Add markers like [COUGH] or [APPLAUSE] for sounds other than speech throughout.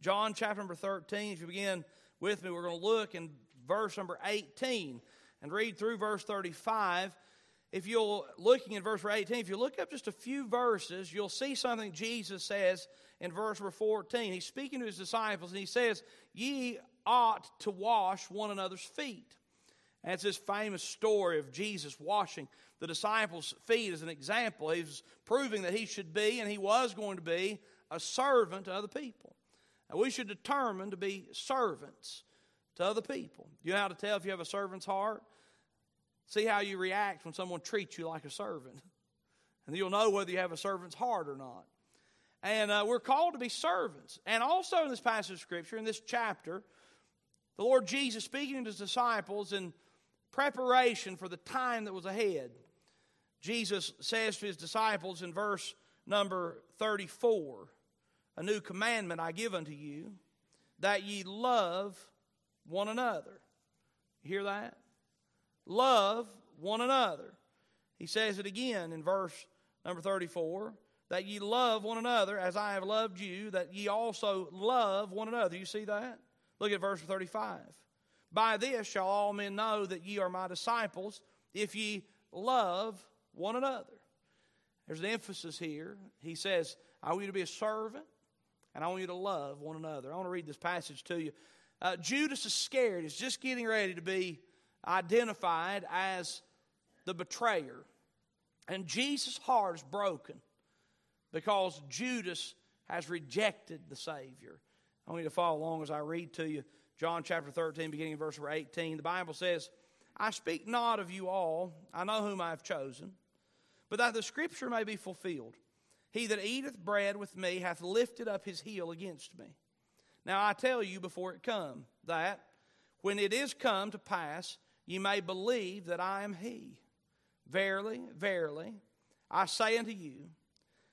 John chapter number 13. If you begin with me, we're going to look in verse number 18 and read through verse 35. If you'll, looking in verse 18, if you look up just a few verses, you'll see something Jesus says in verse number 14. He's speaking to his disciples and he says, Ye ought to wash one another's feet. And it's this famous story of Jesus washing the disciples' feet as an example. He was proving that he should be, and he was going to be, a servant to other people. We should determine to be servants to other people. You know how to tell if you have a servant's heart? See how you react when someone treats you like a servant. [LAUGHS] And you'll know whether you have a servant's heart or not. And uh, we're called to be servants. And also in this passage of Scripture, in this chapter, the Lord Jesus speaking to his disciples in preparation for the time that was ahead. Jesus says to his disciples in verse number 34 A new commandment I give unto you, that ye love one another. You hear that? Love one another. He says it again in verse number 34 that ye love one another as I have loved you, that ye also love one another. You see that? Look at verse 35. By this shall all men know that ye are my disciples, if ye love one another. There's an emphasis here. He says, I want you to be a servant, and I want you to love one another. I want to read this passage to you. Uh, Judas Iscariot; is just getting ready to be identified as the betrayer. And Jesus' heart is broken because Judas has rejected the Savior. I want you to follow along as I read to you John chapter 13, beginning in verse 18. The Bible says, I speak not of you all, I know whom I have chosen, but that the scripture may be fulfilled. He that eateth bread with me hath lifted up his heel against me. Now I tell you before it come, that when it is come to pass, ye may believe that I am he. Verily, verily, I say unto you,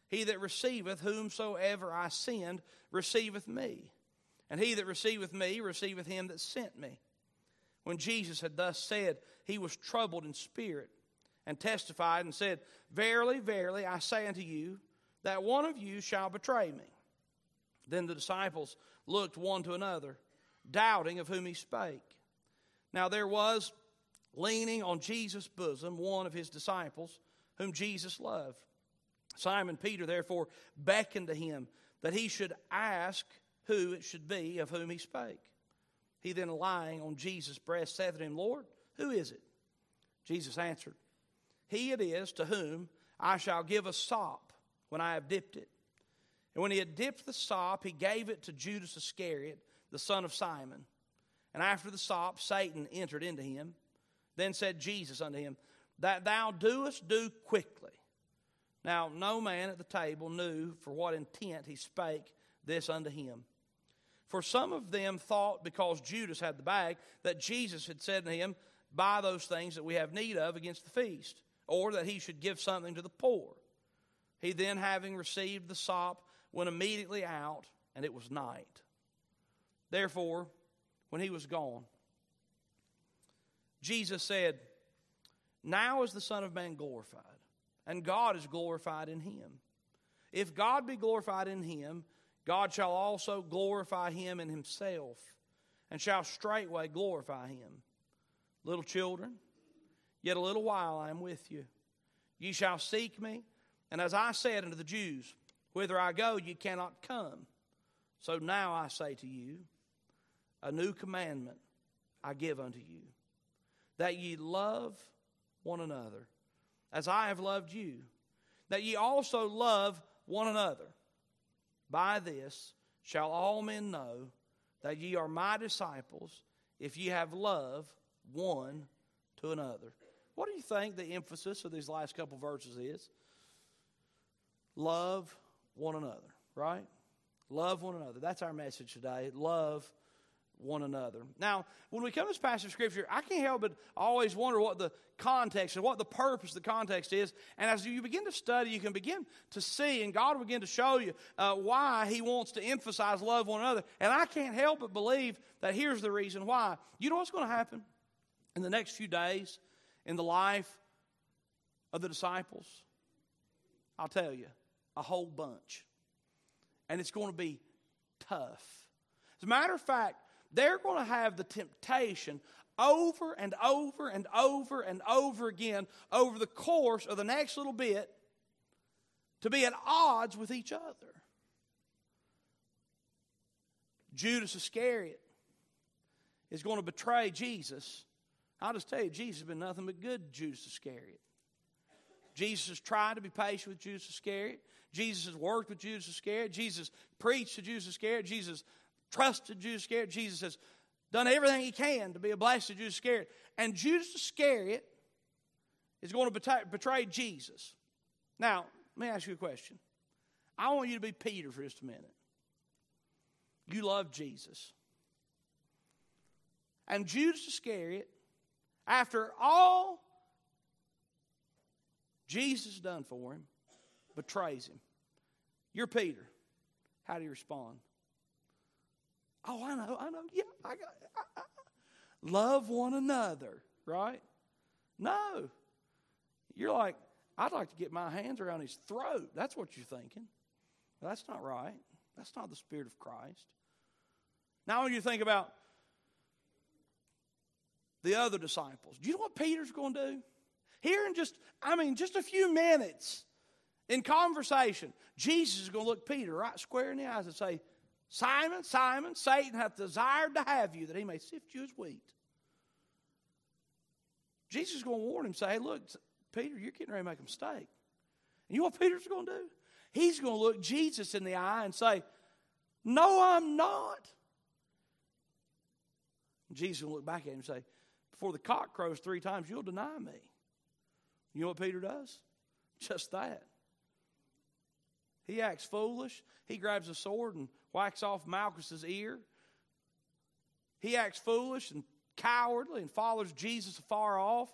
he that receiveth whomsoever I send receiveth me, and he that receiveth me receiveth him that sent me. When Jesus had thus said, he was troubled in spirit, and testified and said, Verily, verily, I say unto you, that one of you shall betray me. Then the disciples looked one to another, doubting of whom he spake. Now there was leaning on Jesus' bosom one of his disciples, whom Jesus loved. Simon Peter therefore beckoned to him that he should ask who it should be of whom he spake. He then, lying on Jesus' breast, said to him, Lord, who is it? Jesus answered, He it is to whom I shall give a sop when I have dipped it. And when he had dipped the sop, he gave it to Judas Iscariot, the son of Simon. And after the sop, Satan entered into him. Then said Jesus unto him, That thou doest, do quickly. Now, no man at the table knew for what intent he spake this unto him. For some of them thought, because Judas had the bag, that Jesus had said to him, Buy those things that we have need of against the feast, or that he should give something to the poor. He then, having received the sop, went immediately out, and it was night. Therefore, when he was gone, Jesus said, Now is the Son of Man glorified, and God is glorified in him. If God be glorified in him, God shall also glorify him in himself, and shall straightway glorify him. Little children, yet a little while I am with you. Ye shall seek me, and as I said unto the Jews, Whither I go, ye cannot come. So now I say to you, a new commandment I give unto you, that ye love one another, as I have loved you, that ye also love one another. By this shall all men know that ye are my disciples if ye have love one to another. What do you think the emphasis of these last couple verses is? Love one another, right? Love one another. That's our message today. Love one another. Now, when we come to this passage of Scripture, I can't help but always wonder what the context and what the purpose of the context is. And as you begin to study, you can begin to see, and God will begin to show you uh, why He wants to emphasize love one another. And I can't help but believe that here's the reason why. You know what's going to happen in the next few days in the life of the disciples? I'll tell you, a whole bunch. And it's going to be tough As a matter of fact, they're going to have the temptation over and over and over and over again over the course of the next little bit to be at odds with each other. Judas Iscariot is going to betray Jesus. I'll just tell you, Jesus has been nothing but good to Judas Iscariot. Jesus tried to be patient with Judas Iscariot. Jesus has worked with Judas Iscariot. Jesus preached to Judas Iscariot. Jesus trusted Judas Iscariot. Jesus has done everything he can to be a blessing to Judas Iscariot. And Judas Iscariot is going to betray, betray Jesus. Now, let me ask you a question. I want you to be Peter for just a minute. You love Jesus. And Judas Iscariot, after all Jesus done for him, betrays him. You're Peter. How do you respond? Oh, I know, I know. Yeah, I got. I, I, love one another, right? No. You're like, I'd like to get my hands around his throat. That's what you're thinking. that's not right. That's not the Spirit of Christ. Now, when you think about the other disciples, do you know what Peter's going to do? Here in just, I mean, just a few minutes in conversation, Jesus is going to look Peter right square in the eyes and say, Simon, Simon, Satan hath desired to have you that he may sift you as wheat. Jesus is going to warn him, say, hey, look, Peter, you're getting ready to make a mistake. And you know what Peter's going to do? He's going to look Jesus in the eye and say, No, I'm not. Jesus will look back at him and say, Before the cock crows three times, you'll deny me. You know what Peter does? Just that. He acts foolish. He grabs a sword and whacks off Malchus's ear. He acts foolish and cowardly and follows Jesus afar off.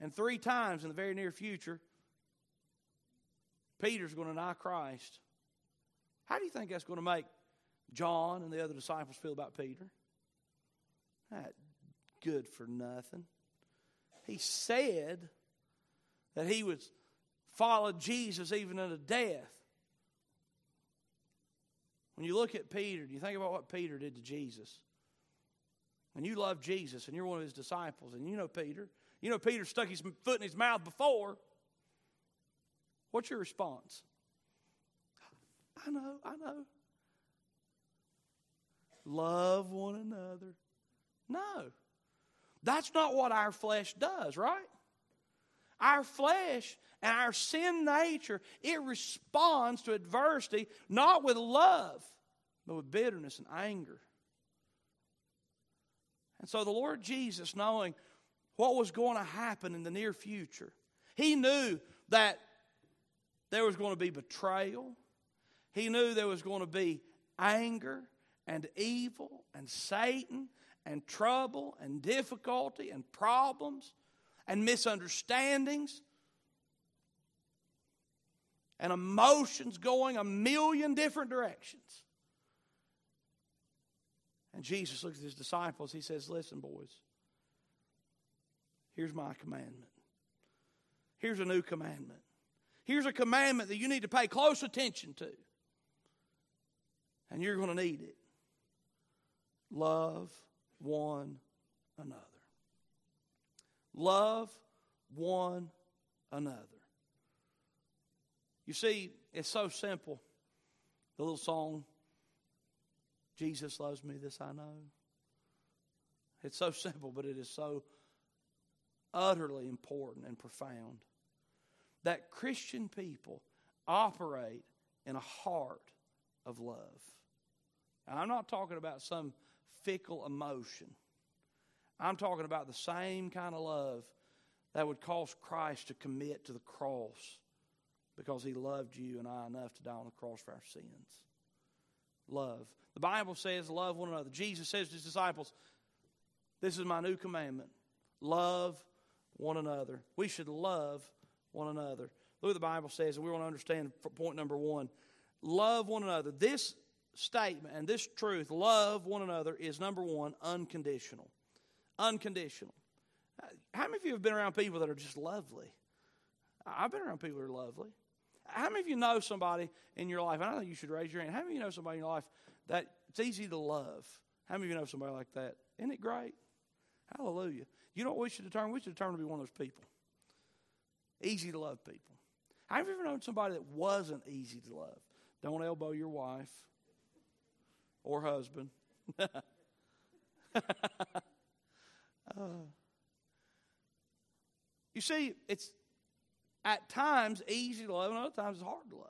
And three times in the very near future, Peter's going to deny Christ. How do you think that's going to make John and the other disciples feel about Peter? That good for nothing. He said that he would follow Jesus even unto death. When you look at Peter, do you think about what Peter did to Jesus. And you love Jesus and you're one of his disciples, and you know Peter. You know Peter stuck his foot in his mouth before. What's your response? I know, I know. Love one another. No. That's not what our flesh does, right? Our flesh and our sin nature, it responds to adversity not with love, but with bitterness and anger. And so the Lord Jesus, knowing what was going to happen in the near future, He knew that there was going to be betrayal, He knew there was going to be anger and evil and Satan and trouble and difficulty and problems and misunderstandings and emotions going a million different directions. And Jesus looks at his disciples. He says, Listen, boys, here's my commandment. Here's a new commandment. Here's a commandment that you need to pay close attention to. And you're going to need it. Love one another. Love one another. You see, it's so simple. The little song, Jesus loves me, this I know. It's so [LAUGHS] simple, but it is so utterly important and profound that Christian people operate in a heart of love. And I'm not talking about some fickle emotion. I'm talking about the same kind of love that would cause Christ to commit to the cross because he loved you and I enough to die on the cross for our sins. Love. The Bible says, love one another. Jesus says to his disciples, This is my new commandment love one another. We should love one another. Look what the Bible says, and we want to understand point number one. Love one another. This statement and this truth, love one another, is number one, unconditional unconditional. How many of you have been around people that are just lovely? I've been around people who are lovely. How many of you know somebody in your life? I think you should raise your hand. How many of you know somebody in your life that It's easy to love. How many of you know somebody like that? Isn't it great? Hallelujah. You know what we should determine? We should determine to be one of those people. Easy to love people. Have you ever known somebody that wasn't easy to love? Don't elbow your wife or husband. [LAUGHS] uh, you see, it's at times easy to love, and other times it's hard to love.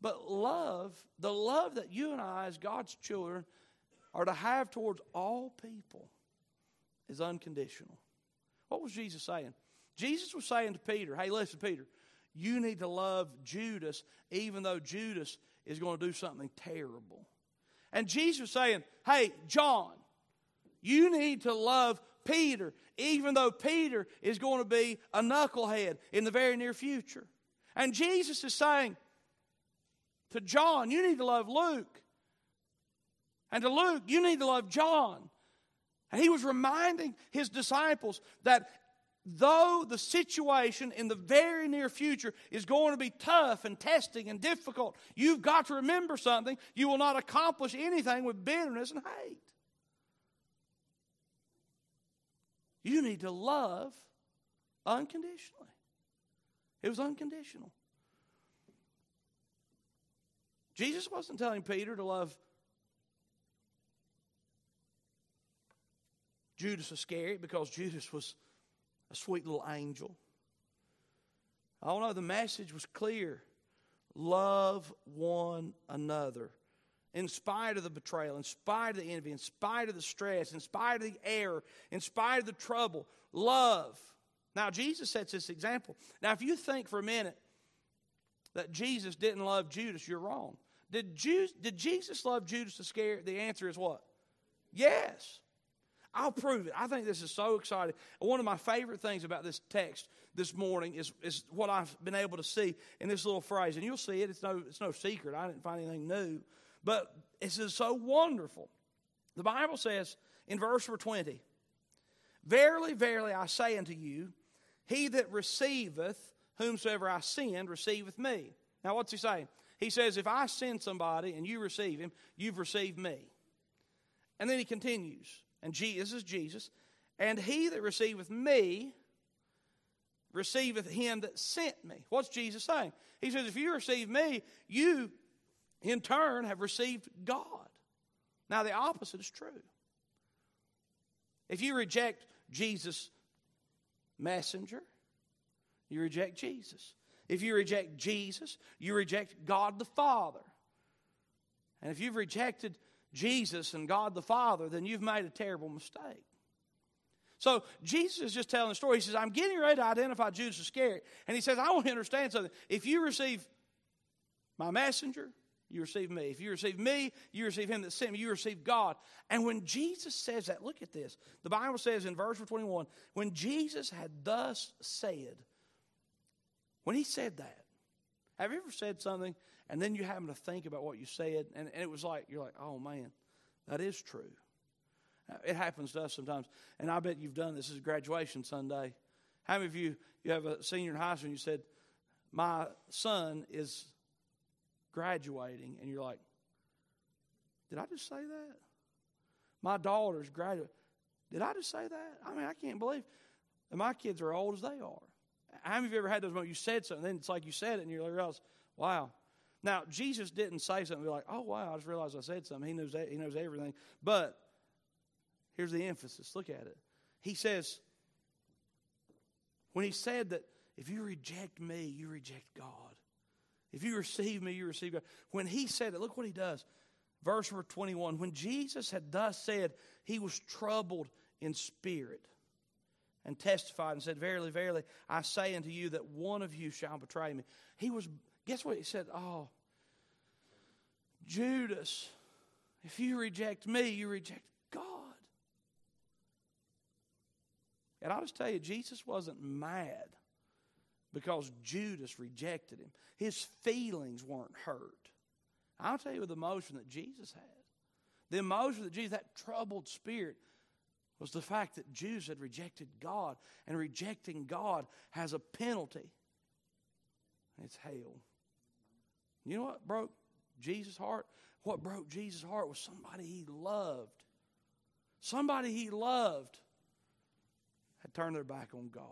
But love, the love that you and I, as God's children, are to have towards all people, is unconditional. What was Jesus saying? Jesus was saying to Peter, hey, listen, Peter, you need to love Judas even though Judas is going to do something terrible. And Jesus was saying, hey, John, you need to love Peter even though Peter is going to be a knucklehead in the very near future. And Jesus is saying to John, you need to love Luke. And to Luke, you need to love John. And he was reminding his disciples that though the situation in the very near future is going to be tough and testing and difficult, you've got to remember something. You will not accomplish anything with bitterness and hate. You need to love unconditionally. It was unconditional. Jesus wasn't telling Peter to love Judas Iscariot because Judas was a sweet little angel. I don't know, the message was clear. Love one another. In spite of the betrayal, in spite of the envy, in spite of the stress, in spite of the error, in spite of the trouble, love. Now, Jesus sets this example. Now, if you think for a minute that Jesus didn't love Judas, you're wrong. Did, did Jesus love Judas Iscariot? The answer is what? Yes. I'll prove it. I think this is so exciting. One of my favorite things about this text this morning is, is what I've been able to see in this little phrase. And you'll see it. It's no, it's no secret. I didn't find anything new. But this is so wonderful. The Bible says in verse number 20, Verily, verily, I say unto you, he that receiveth whomsoever I send receiveth me. Now, what's he saying? He says, If I send somebody and you receive him, you've received me. And then he continues. And this is Jesus. And he that receiveth me receiveth him that sent me. What's Jesus saying? He says, if you receive me, you in turn have received God. Now, the opposite is true. If you reject Jesus' messenger, you reject Jesus. If you reject Jesus, you reject God the Father. And if you've rejected Jesus and God the Father, then you've made a terrible mistake. So Jesus is just telling the story. He says, I'm getting ready to identify Judas Iscariot. And he says, I want to understand something. If you receive my messenger, you receive me. If you receive me, you receive him that sent me. You receive God. And when Jesus says that, look at this. The Bible says in verse 21 when Jesus had thus said, when he said that, have you ever said something and then you happen to think about what you said, and, and it was like, you're like, oh man, that is true. It happens to us sometimes. And I bet you've done this. This is graduation Sunday. How many of you, you have a senior in high school and you said, my son is graduating, and you're like, did I just say that? My daughter's graduating. Did I just say that? I mean, I can't believe that my kids are old as they are. How many of you ever had those moments? You said something, then it's like you said it, and you realize, wow, now, Jesus didn't say something be like, oh, wow, I just realized I said something. He knows, he knows everything. But here's the emphasis. Look at it. He says, when he said that if you reject me, you reject God. If you receive me, you receive God. When he said it, look what he does. Verse number 21 When Jesus had thus said, he was troubled in spirit and testified and said, Verily, verily, I say unto you that one of you shall betray me. He was Guess what he said? Oh, Judas, if you reject me, you reject God. And I'll just tell you, Jesus wasn't mad because Judas rejected him. His feelings weren't hurt. I'll tell you the emotion that Jesus had. The emotion that Jesus, that troubled spirit, was the fact that Judas had rejected God, and rejecting God has a penalty. It's hell. You know what broke Jesus' heart? What broke Jesus' heart was somebody he loved. Somebody he loved had turned their back on God.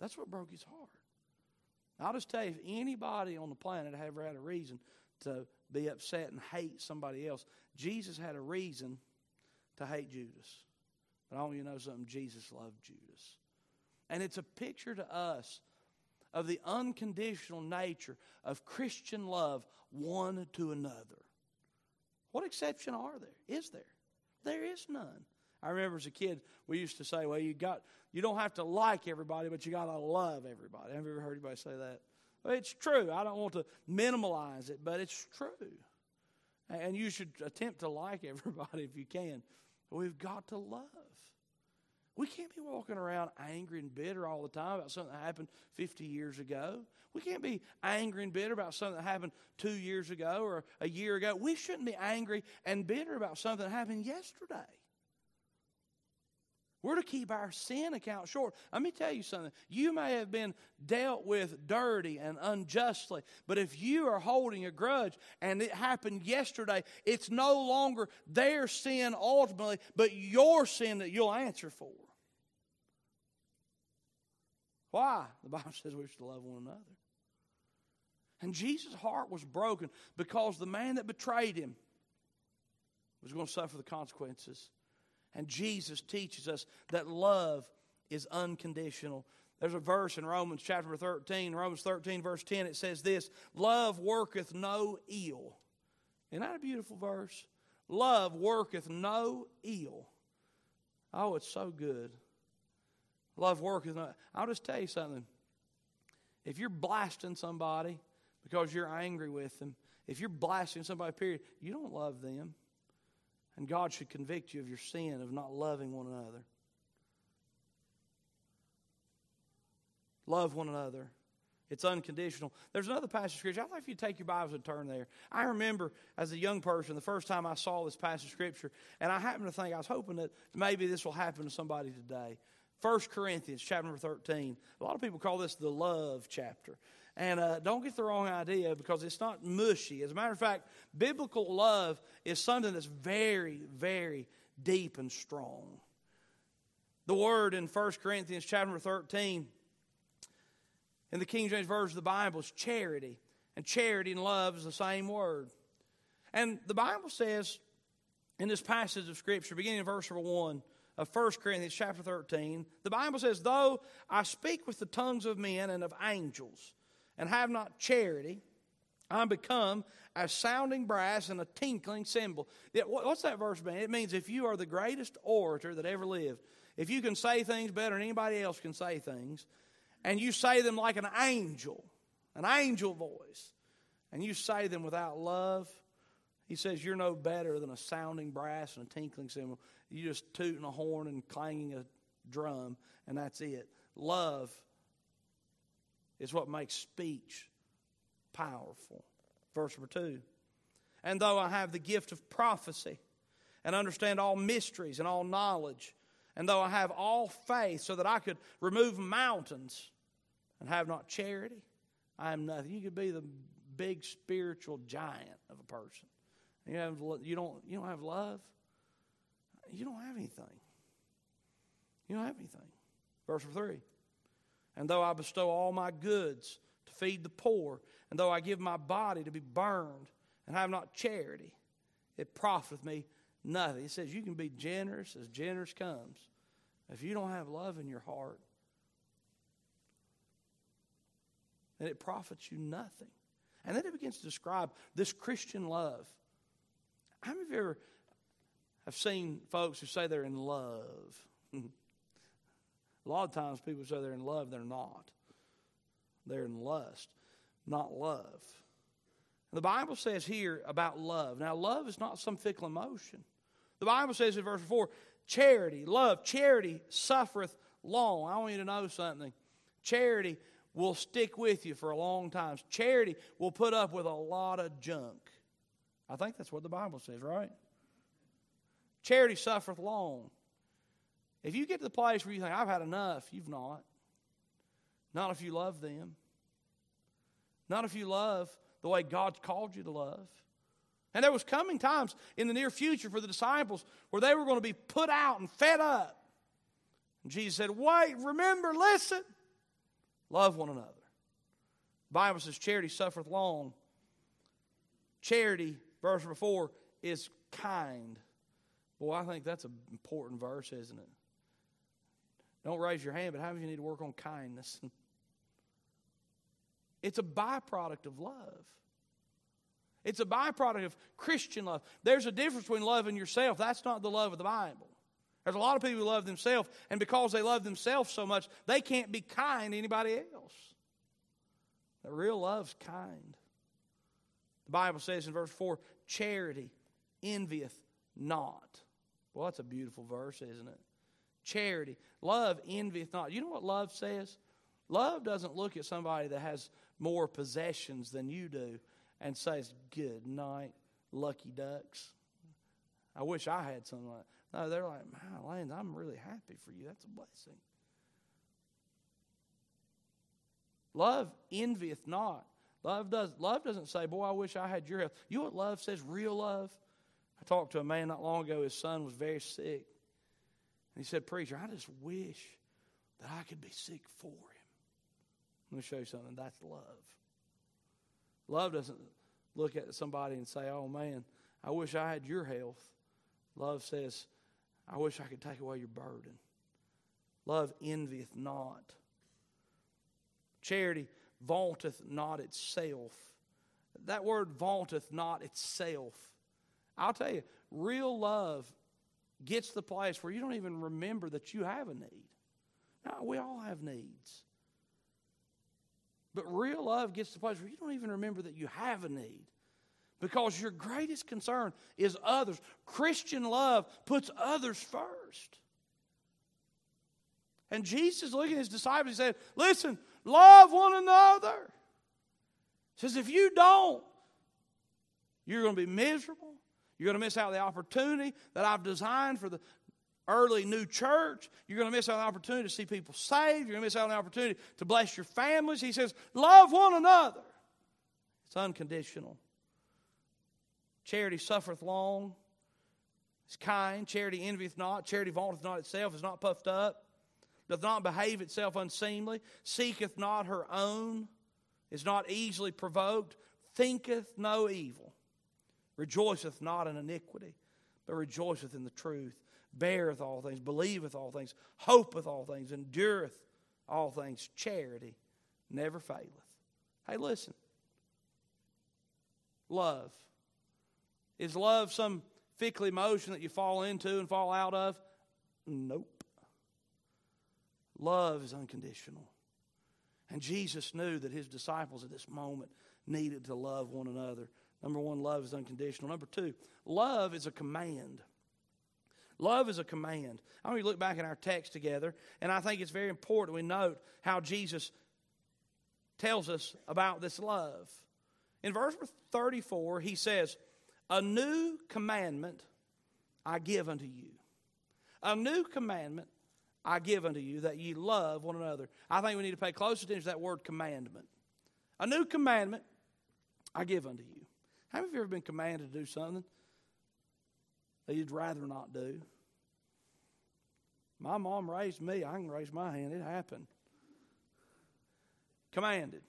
That's what broke his heart. I'll just tell you, if anybody on the planet ever had a reason to be upset and hate somebody else, Jesus had a reason to hate Judas. But I want you to know something Jesus loved Judas. And it's a picture to us of the unconditional nature of Christian love one to another. What exception are there? Is there? There is none. I remember as a kid, we used to say, well, you got you don't have to like everybody, but you gotta love everybody. Have you ever heard anybody say that? Well, it's true. I don't want to minimalize it, but it's true. And you should attempt to like [LAUGHS] everybody if you can. But we've got to love. We can't be walking around angry and bitter all the time about something that happened 50 years ago. We can't be angry and bitter about something that happened two years ago or a year ago. We shouldn't be angry and bitter about something that happened yesterday. We're to keep our sin account short. Let me tell you something. You may have been dealt with dirty and unjustly, but if you are holding a grudge and it happened yesterday, it's no longer their sin ultimately, but your sin that you'll answer for. Why? The Bible says we should love one another. And Jesus' heart was broken because the man that betrayed him was going to suffer the consequences. And Jesus teaches us that love is unconditional. There's a verse in Romans chapter 13, Romans 13, verse 10, it says this Love worketh no ill. Isn't that a beautiful verse? Love worketh no ill. Oh, it's so good. Love worketh no. I'll just tell you something. If you're blasting somebody because you're angry with them, if you're blasting somebody, period, you don't love them. And God should convict you of your sin of not loving one another. Love one another. It's unconditional. There's another passage of Scripture. I'd like if you take your Bibles and turn there. I remember as a young person, the first time I saw this passage of Scripture, and I happened to think, I was hoping that maybe this will happen to somebody today. 1 Corinthians chapter number 13. A lot of people call this the love chapter. And uh, don't get the wrong idea because it's not mushy. As a matter of fact, biblical love is something that's very, very deep and strong. The word in 1 Corinthians chapter 13 in the King James Version of the Bible is charity. And charity and love is the same word. And the Bible says in this passage of Scripture, beginning in verse number 1 of 1 Corinthians chapter 13, the Bible says, Though I speak with the tongues of men and of angels, and have not charity, I'm become a sounding brass and a tinkling cymbal. What's that verse mean? It means if you are the greatest orator that ever lived, if you can say things better than anybody else can say things, and you say them like an angel, an angel voice, and you say them without love, he says you're no better than a sounding brass and a tinkling cymbal. You're just tooting a horn and clanging a drum, and that's it. Love is what makes speech powerful. Verse number two. And though I have the gift of prophecy and understand all mysteries and all knowledge, and though I have all faith so that I could remove mountains and have not charity, I am nothing. You could be the big spiritual giant of a person. You, have, you, don't, you don't have love, you don't have anything. You don't have anything. Verse 3 and though I bestow all my goods to feed the poor, and though I give my body to be burned, and have not charity, it profiteth me nothing. He says you can be generous as generous comes. If you don't have love in your heart, then it profits you nothing. And then it begins to describe this Christian love. How many of you ever have seen folks who say they're in love? [LAUGHS] A lot of times people say they're in love, they're not. They're in lust, not love. The Bible says here about love. Now, love is not some fickle emotion. The Bible says in verse 4 charity, love, charity suffereth long. I want you to know something. Charity will stick with you for a long time. Charity will put up with a lot of junk. I think that's what the Bible says, right? Charity suffereth long. If you get to the place where you think, I've had enough, you've not. Not if you love them. Not if you love the way God's called you to love. And there was coming times in the near future for the disciples where they were going to be put out and fed up. And Jesus said, Wait, remember, listen. Love one another. The Bible says charity suffereth long. Charity, verse before, is kind. Boy, I think that's an important verse, isn't it? Don't raise your hand, but how many you need to work on kindness? [LAUGHS] It's a byproduct of love. It's a byproduct of Christian love. There's a difference between loving yourself. That's not the love of the Bible. There's a lot of people who love themselves, and because they love themselves so much, they can't be kind to anybody else. The real love's kind. The Bible says in verse 4 charity envieth not. Well, that's a beautiful verse, isn't it? Charity. Love envieth not. You know what love says? Love doesn't look at somebody that has more possessions than you do and says, Good night, lucky ducks. I wish I had something like that. No, they're like, Man, Lane, I'm really happy for you. That's a blessing. Love envieth not. Love does love doesn't say, Boy, I wish I had your health. You know what love says? Real love. I talked to a man not long ago, his son was very sick. And he said, Preacher, I just wish that I could be sick for him. Let me show you something. That's love. Love doesn't look at somebody and say, Oh man, I wish I had your health. Love says, I wish I could take away your burden. Love envieth not. Charity vaunteth not itself. That word vaunteth not itself. I'll tell you, real love gets the place where you don't even remember that you have a need. Now, we all have needs. But real love gets to the place where you don't even remember that you have a need because your greatest concern is others. Christian love puts others first. And Jesus looking at his disciples, he said, Listen, love one another. He says, if you don't, you're going to be miserable. You're going to miss out the opportunity that I've designed for the early new church. You're going to miss out on the opportunity to see people saved. You're going to miss out on the opportunity to bless your families. He says, love one another. It's unconditional. Charity suffereth long. It's kind. Charity envieth not. Charity vaunteth not itself, is not puffed up, doth not behave itself unseemly, seeketh not her own, is not easily provoked, thinketh no evil, rejoiceth not in iniquity, but rejoiceth in the truth beareth all things, believeth all things, hopeth all things, endureth all things. Charity never faileth. Hey, listen. Love. Is love some fickle emotion that you fall into and fall out of? Nope. Love is unconditional. And Jesus knew that his disciples at this moment needed to love one another. Number one, love is unconditional. Number two, love is a command. Love is a command. I want you to look back in our text together, and I think it's very important we note how Jesus tells us about this love. In verse 34, he says, A new commandment I give unto you. A new commandment I give unto you that ye love one another. I think we need to pay close attention to that word commandment. A new commandment I give unto you. How many of you ever been commanded to do something that you'd rather not do. My mom raised me. I can raise my hand. It happened. Commanded.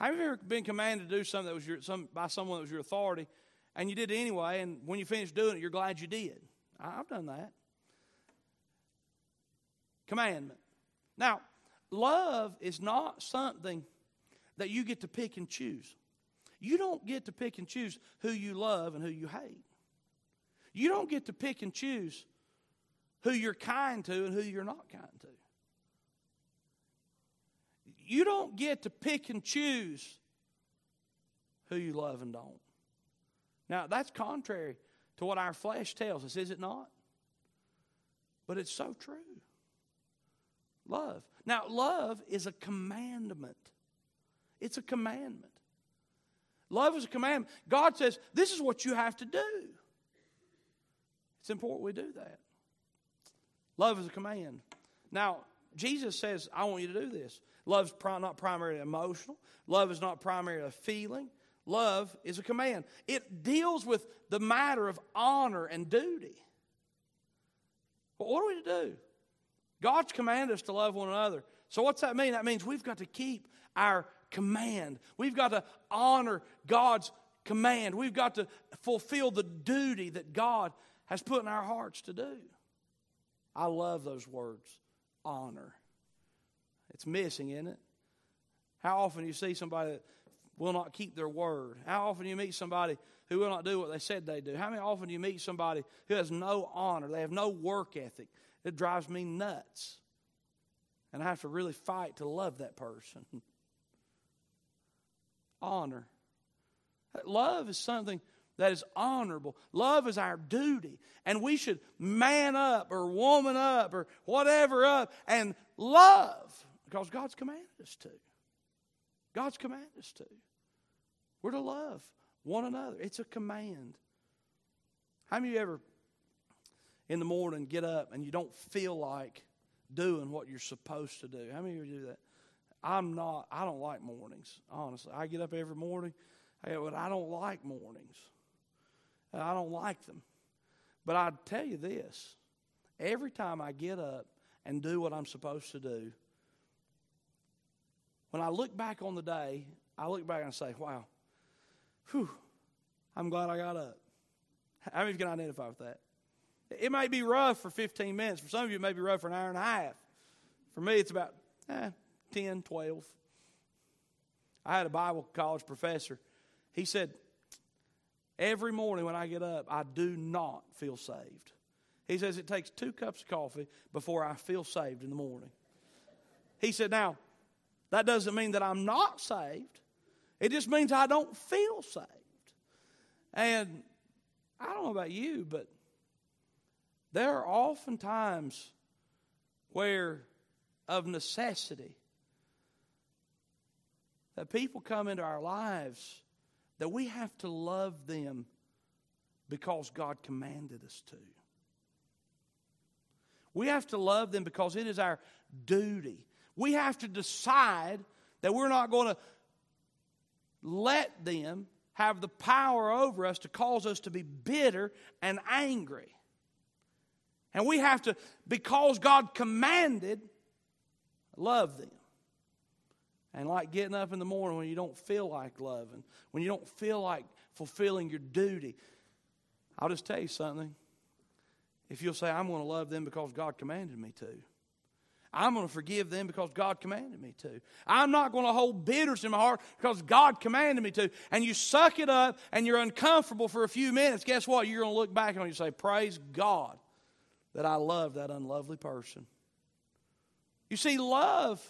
Have you ever been commanded to do something that was your, some, by someone that was your authority, and you did it anyway, and when you finished doing it, you're glad you did? I've done that. Commandment. Now, love is not something that you get to pick and choose. You don't get to pick and choose who you love and who you hate. You don't get to pick and choose who you're kind to and who you're not kind to. You don't get to pick and choose who you love and don't. Now, that's contrary to what our flesh tells us, is it not? But it's so true. Love. Now, love is a commandment. It's a commandment. Love is a commandment. God says, this is what you have to do. It's important we do that. Love is a command. Now, Jesus says, I want you to do this. Love Love's not primarily emotional. Love is not primarily a feeling. Love is a command. It deals with the matter of honor and duty. But what are we to do? God's commanded us to love one another. So, what's that mean? That means we've got to keep our command. We've got to honor God's command. We've got to fulfill the duty that God has put in our hearts to do. I love those words honor. It's missing, isn't it? How often you see somebody that will not keep their word? How often you meet somebody who will not do what they said they do? How many often you meet somebody who has no honor? They have no work ethic. It drives me nuts. And I have to really fight to love that person. [LAUGHS] honor. Love is something that is honorable. Love is our duty. And we should man up or woman up or whatever up and love because God's commanded us to. God's commanded us to. We're to love one another. It's a command. How many of you ever in the morning get up and you don't feel like doing what you're supposed to do? How many of you do that? I'm not, I don't like mornings, honestly. I get up every morning, but I don't like mornings. I don't like them. But I tell you this every time I get up and do what I'm supposed to do, when I look back on the day, I look back and say, wow, whew, I'm glad I got up. How many of you can identify with that? It may be rough for 15 minutes. For some of you, it may be rough for an hour and a half. For me, it's about eh, 10, 12. I had a Bible college professor. He said, Every morning when I get up, I do not feel saved. He says it takes two cups of coffee before I feel saved in the morning. He said, Now, that doesn't mean that I'm not saved, it just means I don't feel saved. And I don't know about you, but there are often times where, of necessity, that people come into our lives that we have to love them because God commanded us to. We have to love them because it is our duty. We have to decide that we're not going to let them have the power over us to cause us to be bitter and angry. And we have to, because God commanded, love them. And like getting up in the morning when you don't feel like loving, when you don't feel like fulfilling your duty. I'll just tell you something. If you'll say, I'm going to love them because God commanded me to. I'm going to forgive them because God commanded me to. I'm not going to hold bitterness in my heart because God commanded me to. And you suck it up and you're uncomfortable for a few minutes. Guess what? You're going to look back and say, Praise God that I love that unlovely person. You see, love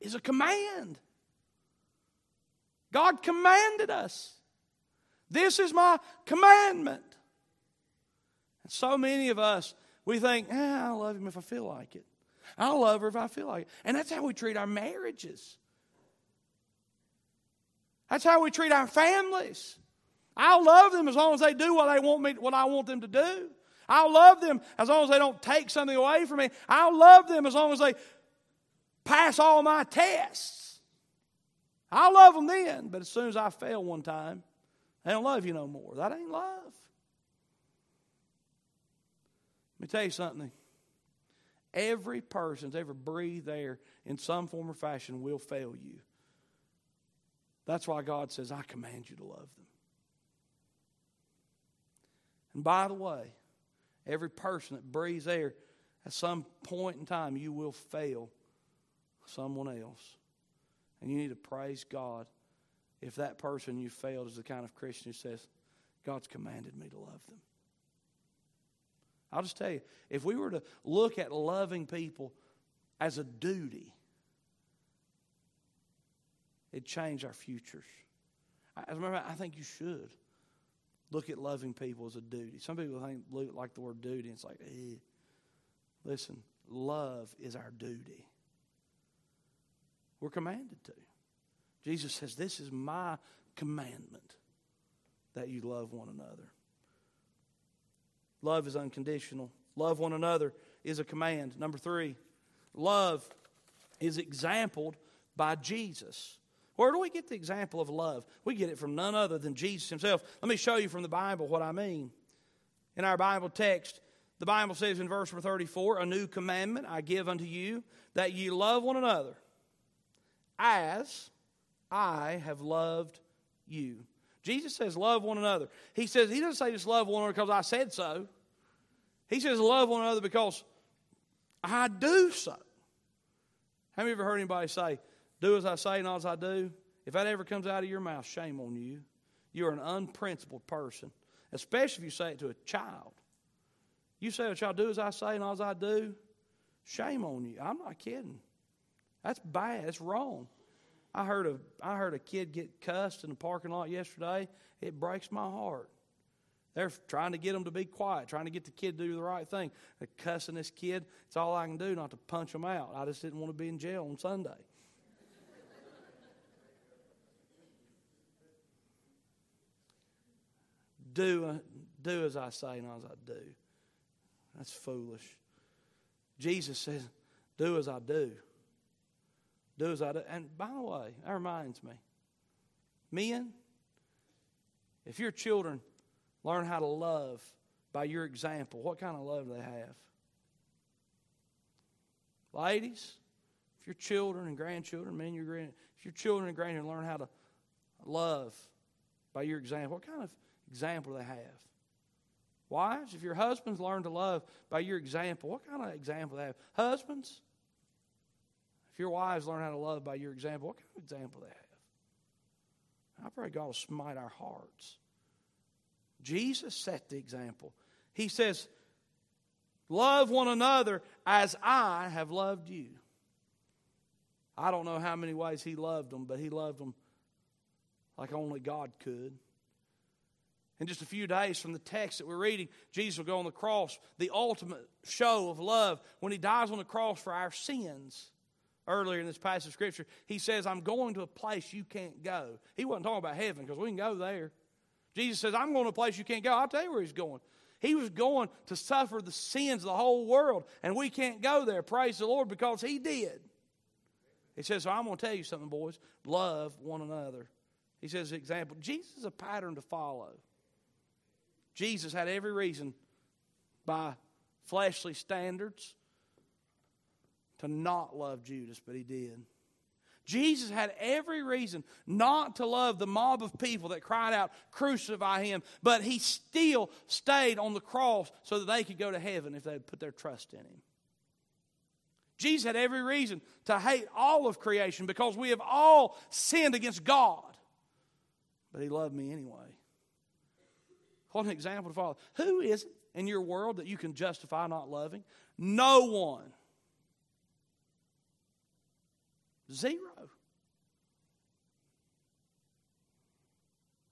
is a command. God commanded us. This is my commandment. And so many of us, we think, eh, I'll love him if I feel like it. I'll love her if I feel like it. And that's how we treat our marriages. That's how we treat our families. I'll love them as long as they do what they want me, what I want them to do. I'll love them as long as they don't take something away from me. I'll love them as long as they pass all my tests. I'll love them then, but as soon as I fail one time, they don't love you no more. That ain't love. Let me tell you something. Every person that's ever breathed air in some form or fashion will fail you. That's why God says, I command you to love them. And by the way, every person that breathes air, at some point in time, you will fail someone else. And you need to praise God if that person you failed is the kind of Christian who says, God's commanded me to love them. I'll just tell you, if we were to look at loving people as a duty, it'd change our futures. Of fact, I think you should look at loving people as a duty. Some people think like the word duty, and it's like, eh. Listen, love is our duty. We're commanded to. Jesus says, This is my commandment that you love one another. Love is unconditional. Love one another is a command. Number three, love is exampled by Jesus. Where do we get the example of love? We get it from none other than Jesus himself. Let me show you from the Bible what I mean. In our Bible text, the Bible says in verse 34 A new commandment I give unto you, that ye love one another, as I have loved you. Jesus says, Love one another. He says, He doesn't say just love one another because I said so. He says, Love one another because I do so. Have you ever heard anybody say, Do as I say, not as I do? If that ever comes out of your mouth, shame on you. You're an unprincipled person, especially if you say it to a child. You say to a child, Do as I say, not as I do? Shame on you. I'm not kidding. That's bad. That's wrong. I heard a I heard a kid get cussed in the parking lot yesterday. It breaks my heart. They're trying to get them to be quiet, trying to get the kid to do the right thing. They're cussing this kid. It's all I can do not to punch them out. I just didn't want to be in jail on Sunday. do, do as I say, not as I do. That's foolish. Jesus says, Do as I do. Do as I do. And by the way, that reminds me men, if your children learn how to love by your example, what kind of love do they have? Ladies, if your children and grandchildren, men, your grand, if your children and grandchildren learn how to love by your example, what kind of example do they have? Wives, if your husbands learn to love by your example, what kind of example do they have? Husbands, your wives learn how to love by your example, what kind of example they have? I pray God will smite our hearts. Jesus set the example. He says, Love one another as I have loved you. I don't know how many ways he loved them, but he loved them like only God could. In just a few days from the text that we're reading, Jesus will go on the cross, the ultimate show of love, when he dies on the cross for our sins. Earlier in this passage of Scripture, he says, I'm going to a place you can't go. He wasn't talking about heaven because we can go there. Jesus says, I'm going to a place you can't go. I'll tell you where he's going. He was going to suffer the sins of the whole world, and we can't go there. Praise the Lord because he did. He says, So I'm going to tell you something, boys. Love one another. He says, example, Jesus is a pattern to follow. Jesus had every reason by fleshly standards to not love Judas, but he did. Jesus had every reason not to love the mob of people that cried out, Crucify him, but he still stayed on the cross so that they could go to heaven if they would put their trust in him. Jesus had every reason to hate all of creation because we have all sinned against God, but he loved me anyway. What an example to follow. Who is it in your world that you can justify not loving? No one. Zero.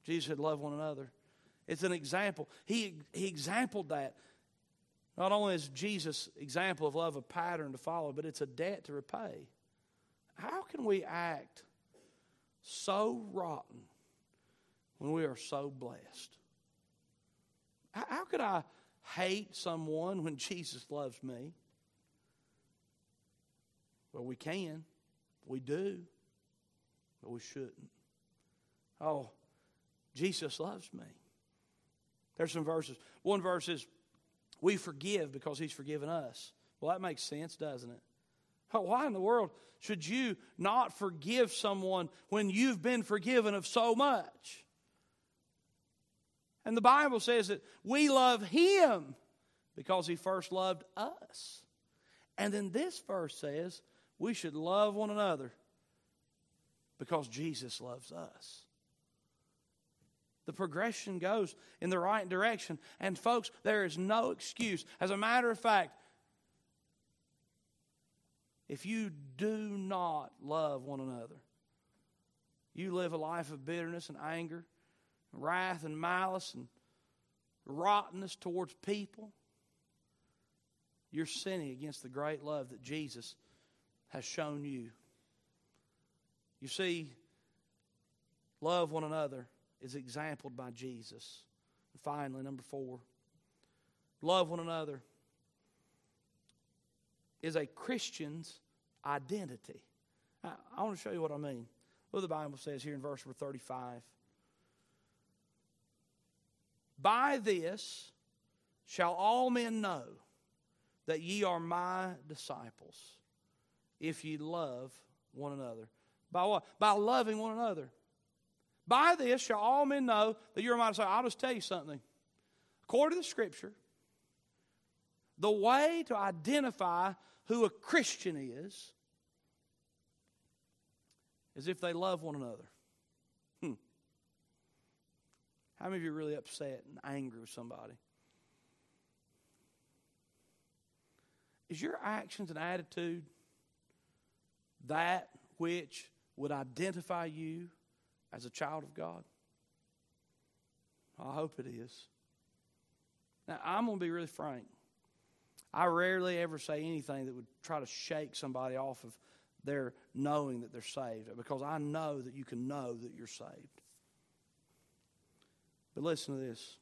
Jesus said, Love one another. It's an example. He, he exampled that. Not only is Jesus' example of love a pattern to follow, but it's a debt to repay. How can we act so rotten when we are so blessed? How could I hate someone when [LAUGHS] Jesus loves me? Well, we can. We do, but we shouldn't. Oh, Jesus loves me. There's some verses. One verse is, we forgive because he's forgiven us. Well, that makes sense, doesn't it? Why in the world should you not forgive someone when you've been forgiven of so much? And the Bible says that we love him because he first loved us. And then this verse says we should love one another because Jesus loves us. The progression goes in the right direction. And, folks, there is no excuse. As a matter of fact, if you do not love one another, you live a life of bitterness and anger, wrath and malice and rottenness towards people, you're sinning against the great love that Jesus has shown you. You see, love one another is exampled by Jesus. And finally, number four, love one another is a Christian's identity. I, want to show you what I mean. what the Bible says here in verse number 35. By this shall all men know that ye are my disciples, if ye love one another. By what? By loving one another. By this shall all men know that you're my disciples. I'll just tell you something. According to the scripture, the way to identify who a Christian is is if they love one another. Hmm. How many of you are really upset and angry with somebody? Is your actions and attitude that which would identify you as a child of God? I hope it is. Now, I'm going to be really frank. I rarely ever say anything that would try to shake somebody off of their knowing that they're saved because I know that you can know that you're saved. But listen to this.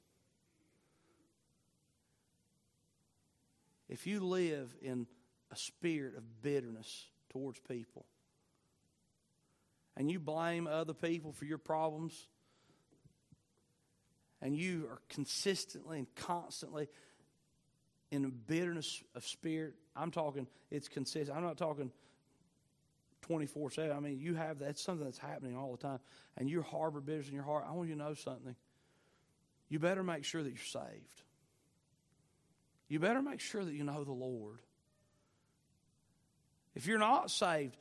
If you live in a spirit of bitterness towards people and you blame other people for your problems and you are consistently and constantly in a bitterness of spirit, I'm talking it's consistent. I'm not talking 24 7. I mean, you have that's something that's happening all the time, and you harbor bitterness in your heart. I want you to know something. You better make sure that you're saved. You better make sure that you know the Lord. If you're not saved,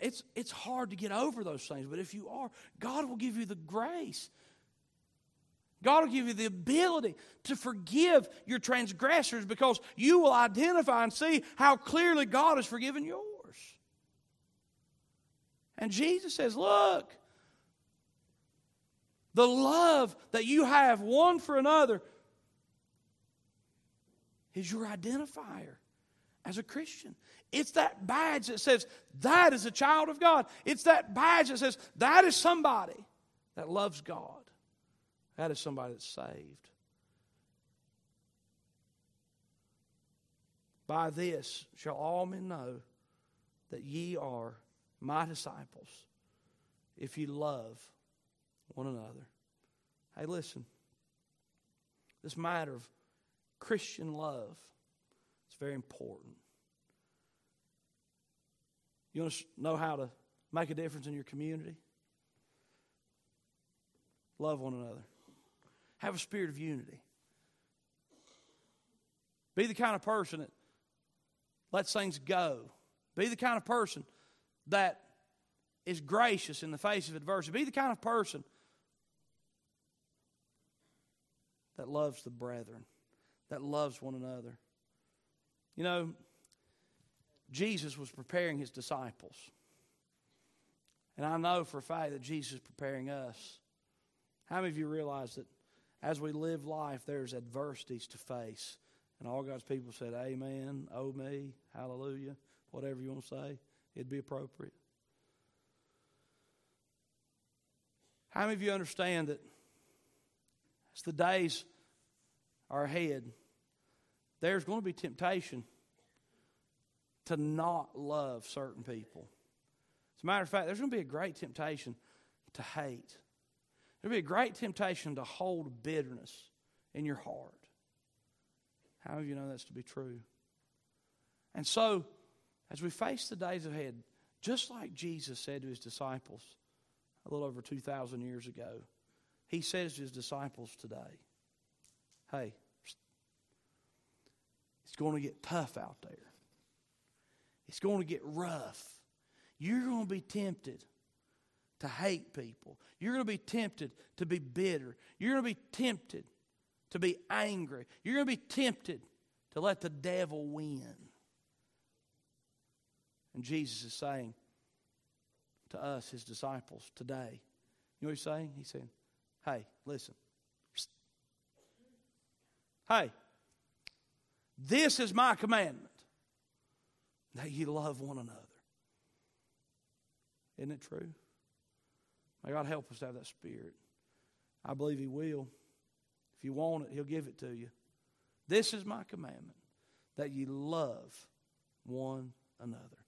it's, it's hard to get over those things, but if you are, God will give you the grace. God will give you the ability to forgive your transgressors because you will identify and see how clearly God has forgiven yours. And Jesus says, Look, the love that you have one for another is your identifier as a Christian. It's that badge that says that is a child of God. It's that badge that says that is somebody that loves God. That is somebody that's saved. By this shall all men know that ye are my disciples if ye love one another. Hey, listen. This matter of Christian love is very important. You want to know how to make a difference in your community? Love one another. Have a spirit of unity. Be the kind of person that lets things go. Be the kind of person that is gracious in the face of adversity. Be the kind of person that loves the brethren, that loves one another. You know, Jesus was preparing his disciples. And I know for a fact that Jesus is preparing us. How many of you realize that as we live life, there's adversities to face? And all God's people said, Amen, oh me, hallelujah, whatever you want to say it'd be appropriate. How many of you understand that as the days are ahead, there's going to be temptation to not love certain people? As a matter of fact, there's going to be a great temptation to hate. There'll be a great temptation to hold bitterness in your heart. How of you know that's to be true? And so, as we face the days ahead, just like Jesus said to his disciples a little over 2,000 years ago, he says to his disciples today, hey, it's going to get tough out there. It's going to get rough. You're going to be tempted to hate people. You're going to be tempted to be bitter. You're going to be tempted to be angry. You're going to be tempted to let the devil win. And Jesus is saying to us, his disciples, today, you know what he's saying? He's saying, hey, listen. Hey, this is my commandment that ye love one another. Isn't it true? May God help us to have that spirit. I believe He will. If you want it, He'll give it to you. This is my commandment that ye love one another.